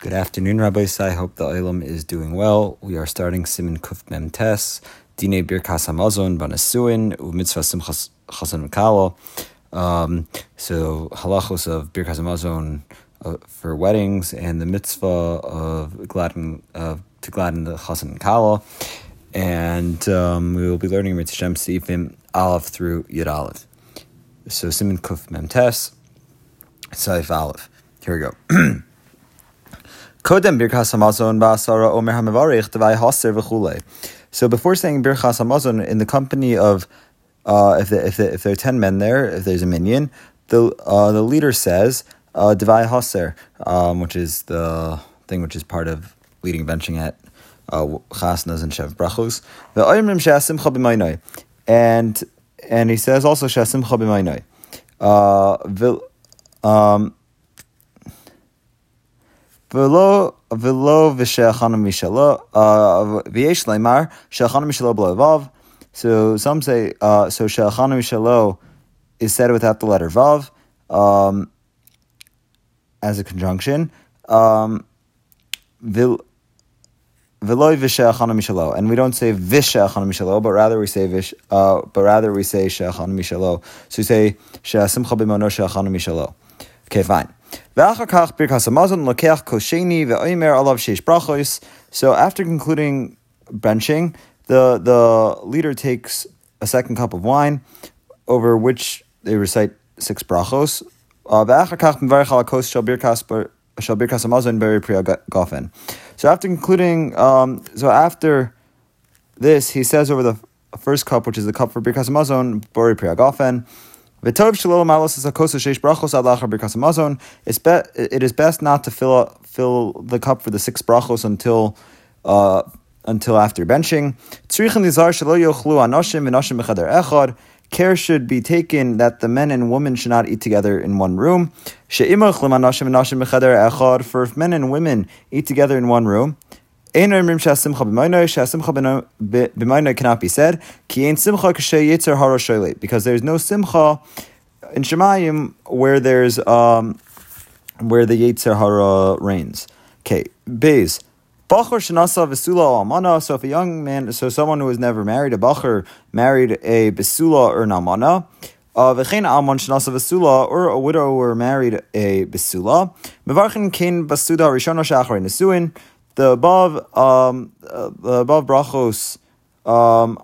Good afternoon, Rabbi I hope the Olam is doing well. We are starting Siman Kuf Mem Tes, Dine Birkas Hamazon, Banasuin, Umitzvah Simchas Chasan Mekalo. Um, so, halachos of Birkas Hamazon uh, for weddings and the mitzvah of gladden, uh, to gladden the Chasan Kala. And um, we will be learning Mitzvah Sifim Aleph through Yud Aleph. So, Siman Kuf Mem Tes, Saif Aleph. Here we go. Kodem hamazon ba'asara omer devai haser v'chule. So before saying birkas hamazon, in the company of uh, if, the, if, the, if there are ten men there, if there's a minyan, the uh, the leader says uh, devai haser, um, which is the thing which is part of leading benching at uh, chasnas and shev brachos. The oimrim she'asimcha b'maynoi, and and he says also she'asimcha b'maynoi. Uh, um, ולא, ולא ושהכנו משלו, ויש לימר שהכנו משלו בלא So some say, uh, so שהכנו משלו is said without the letter vav um, as a conjunction. Um, vil, Veloy v'she'achana mishalo, and we don't say v'she'achana mishalo, but rather we say vish, uh, but rather we say she'achana mishalo. So we say she'asimcha b'mono she'achana mishalo. Okay, fine. So after concluding benching, the, the leader takes a second cup of wine, over which they recite six brachos. So after concluding, um, so after this, he says over the first cup, which is the cup for Birkas Hamazon, Bori Priya Gofen, It is best not to fill fill the cup for the six brachos until uh, until after benching. Care should be taken that the men and women should not eat together in one room. For if men and women eat together in one room, Ein omrim she'asimcha b'maynoi, she'asimcha b'maynoi cannot be said, ki ein simcha k'shei yitzer because there's no simcha in Shemayim where there's um, where the yitzer hara reigns. Okay, Bays. Bachar shenasa v'sula almana. So if a young man, so someone who has never married, a bachar married a besula or namana, uh, v'chein almon shenasa v'sula, or a widower married a besula. Mevarchin kain basuda rishona shachar nesuin the above um, uh, the above brachos um,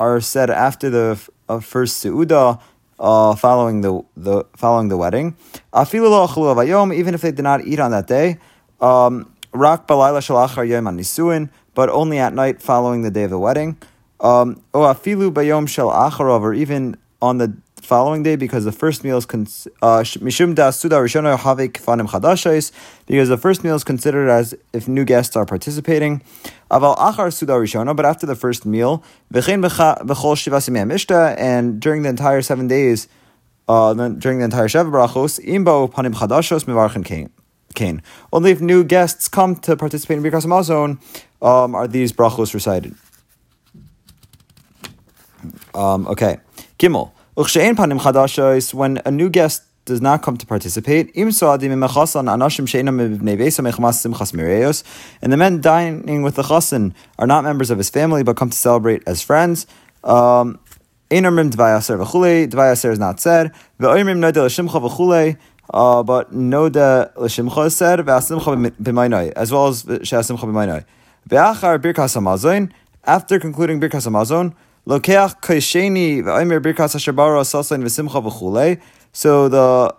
are said after the uh, first seuda uh, following the, the following the wedding. Even if they did not eat on that day, um, rak balayla shalachar yom nisuin, but only at night following the day of the wedding. Um, or even on the following day because the first meal is uh, mishum da rishona have kifanim chadashais because the first meal is considered as if new guests are participating. But after the first meal, and during the entire seven days, uh, during the entire Sheva brachos, imbo panim chadashos mivarchen kain. Only if new guests come to participate in Birkas Hamazon um, are these brachos recited. Um, okay. Gimel when a new guest does not come to participate, and the men dining with the chassan are not members of his family but come to celebrate as friends. Um, is not said. Uh, but said, as well as after concluding birkas hamazon, So the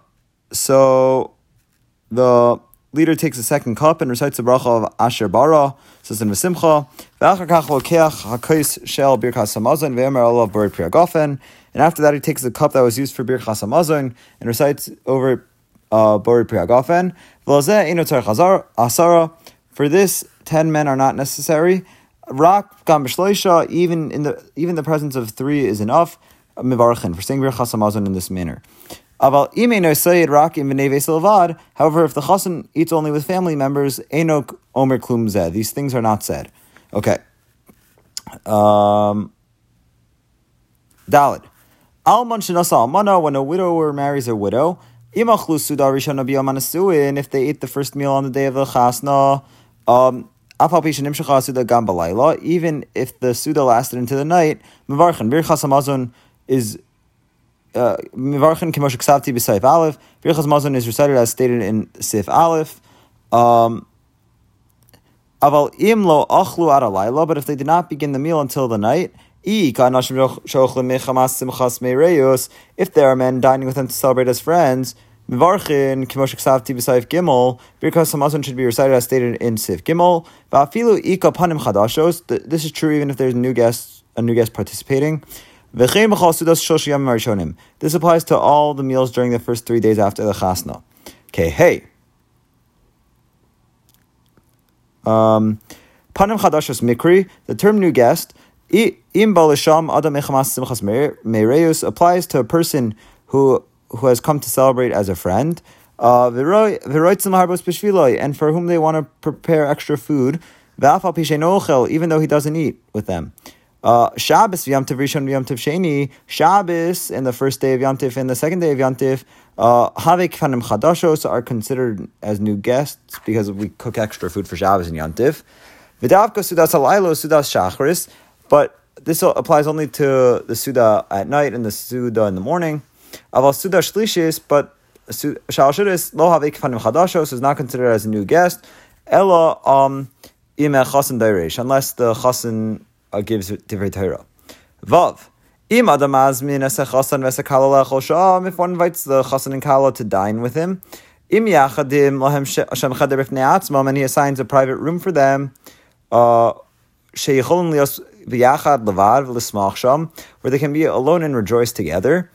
so the leader takes a second cup and recites the bracha of Asher Bara, says in priyagofen. And after that, he takes the cup that was used for birkas hamazon and recites over uh, bori asara. For this, ten men are not necessary. Rak gam even in the even the presence of three is enough. Mivarchin for saying birchas in this manner. Aval rak im silvad. However, if the chassan eats only with family members, enok omer klum zeh. These things are not said. Okay. Um, Dalid. Alman shenasa almana when a widower marries a widow. Imachlu Suda Rishon Biyom if they ate the first meal on the day of the Chasna, um, even if the Suda lasted into the night, Mivarchan, Birchas Hamazon is uh, Mivarchan Kimosh Ksavti B'Saif Aleph. Birchas Hamazon is recited as stated in Sif Aleph. Um, Aval imlo achlu alayla, but if they did not begin the meal until the night, if there are men dining with them to celebrate as friends, Mivarchin Kimosh Ksavti B'Saif Gimel, because Hamazon should be recited as stated in Sif Gimel. Va'afilu Ika Panim Chadashos. This is true even if there's a new guest, a new guest participating. This applies to all the meals during the first three days after the Chasna. Okay, hey. Um, Panim Chadashos Mikri, the term new guest, Im Balasham Adam Simchas Mereus applies to a person who who has come to celebrate as a friend, uh, and for whom they want to prepare extra food, even though he doesn't eat with them. Uh, Shabbos v'yamtiv rishon v'yamtiv sheni. Shabbos and the first day of Yantif and the second day of Yantif. Uh, Havek fanim chadashos are considered as new guests because we cook extra food for Shabbos and Yantif. V'davka sudas alaylo sudas shachris. But this applies only to the suda at night and the suda in the morning. Aval Suda Shlishis, but Shal Shudis lo have ikfanim chadashos is not considered as a new guest. Ella um ime chasen dairesh, unless the chasen uh, gives divrei Torah. Vav. Im if one invites the chasen and kala to dine with him, im and he assigns a private room for them, uh, where they can be alone and rejoice together.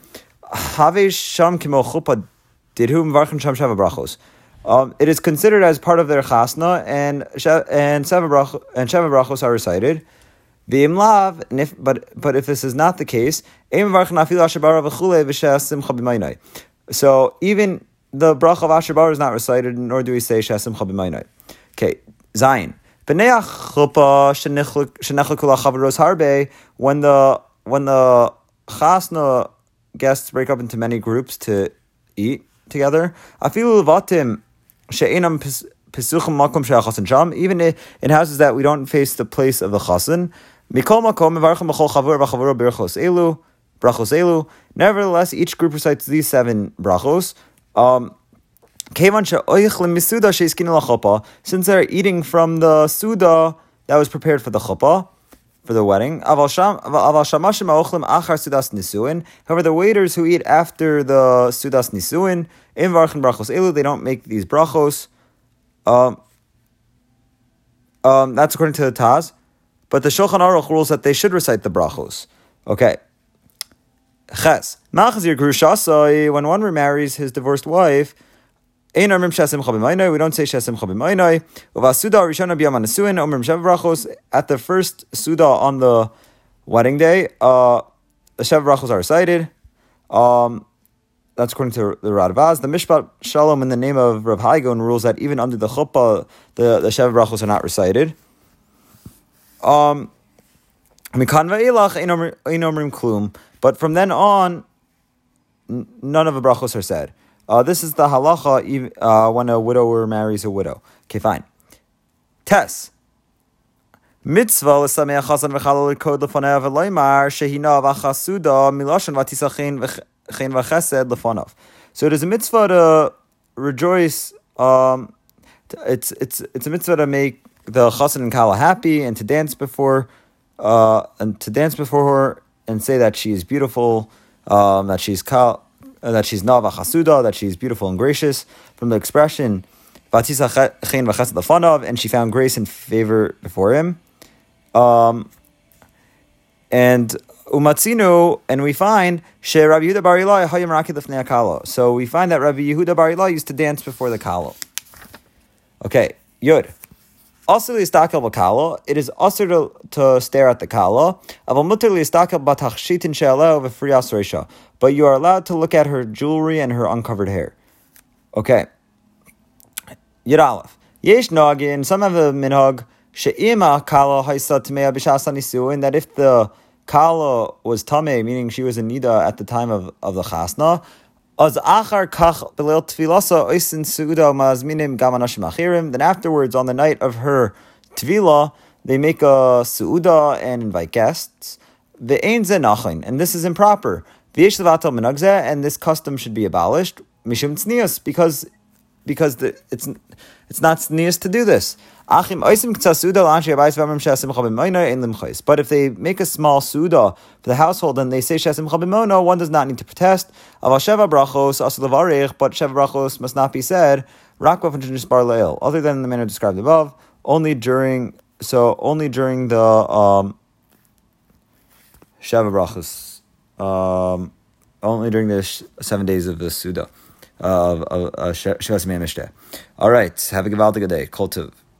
Um, it is considered as part of their chasna, and and Sheva and Sheva Brachos are recited. Lav, if, but but if this is not the case, so even the bracha of Asher Bar is not recited, nor do we say Shasim Chabimainai. Okay, Zion. When the when the chasna guests break up into many groups to eat together. Even in houses that we don't face the place of the chasen. Nevertheless, each group recites these seven brachos. Um, since they're eating from the suda that was prepared for the chuppah, for the wedding. However, the waiters who eat after the sudas nisuin in varchin brachos elu, they don't make these brachos. Um, um, that's according to the Taz. But the Shulchan Aruch rules that they should recite the brachos. Okay. Ches. Machzir grushasai, when one remarries his divorced wife, we don't say Shesim Chabimainai. Suda Rishona Biyam Anasuin, Omrim Shev Brachos. At the first Suda on the wedding day, uh, the Shev Brachos are recited. Um, that's according to the Radvaz. The Mishpat Shalom in the name of Rav Hai Gaon rules that even under the chuppah, the, the Shev Brachos are not recited. Um, but from then on, none of the brachos are said. Uh, this is the halacha uh, when a widower marries a widow. Okay, fine. Tess. Mitzvah l'sameach chasan v'chalal kod lefonev v'loimar shehina v'achasuda miloshan v'tisachin v'chein v'chesed lefonav. So it is a mitzvah to rejoice. Um, it's it's it's a mitzvah to make the chasan and kala happy and to dance before uh, and to dance before her and say that she is beautiful, um, that she's kal uh, that she's Nava Chasuda, that she's beautiful and gracious, from the expression Batisa Chen Vachesed Lefanav, and she found grace and favor before him. Um, and Umatzinu, and we find She Rabbi Yehuda Bar Ilai Hayim Kalo. So we find that Rabbi Yehuda Bar used to dance before the Kalo. Okay, Yud. Also, listakel b'kala. It is also to, to stare at the kala. Mutar listakel batachshitin she'aleh v'friyas reisha. But you are allowed to look at her jewelry and her uncovered hair. Okay. Yid Aleph. Yesh nagin. Some have a minhag she'ima kala haisa tmea b'shas nisuin. That if the kala was tame, meaning she was a nida at the time of, of the chasna, Az achar kach belil tvilasa oisin suuda mazminim gam anashim achirim. Then afterwards, on the night of her tvila, they make a suuda and invite guests. The ein zenachin, and this is improper. V'yesh levatel menagze, and this custom should be abolished. Mishum tznius, because because the, it's it's not tznius to do this. But if they make a small suda for the household and they say shesim chabimono, one does not need to protest. But sheva brachos must not be said other than the manner described above, only during so only during the um, sheva brachos, um, only during the seven days of the suda of, of, uh, of, of All right, have a good day. Kol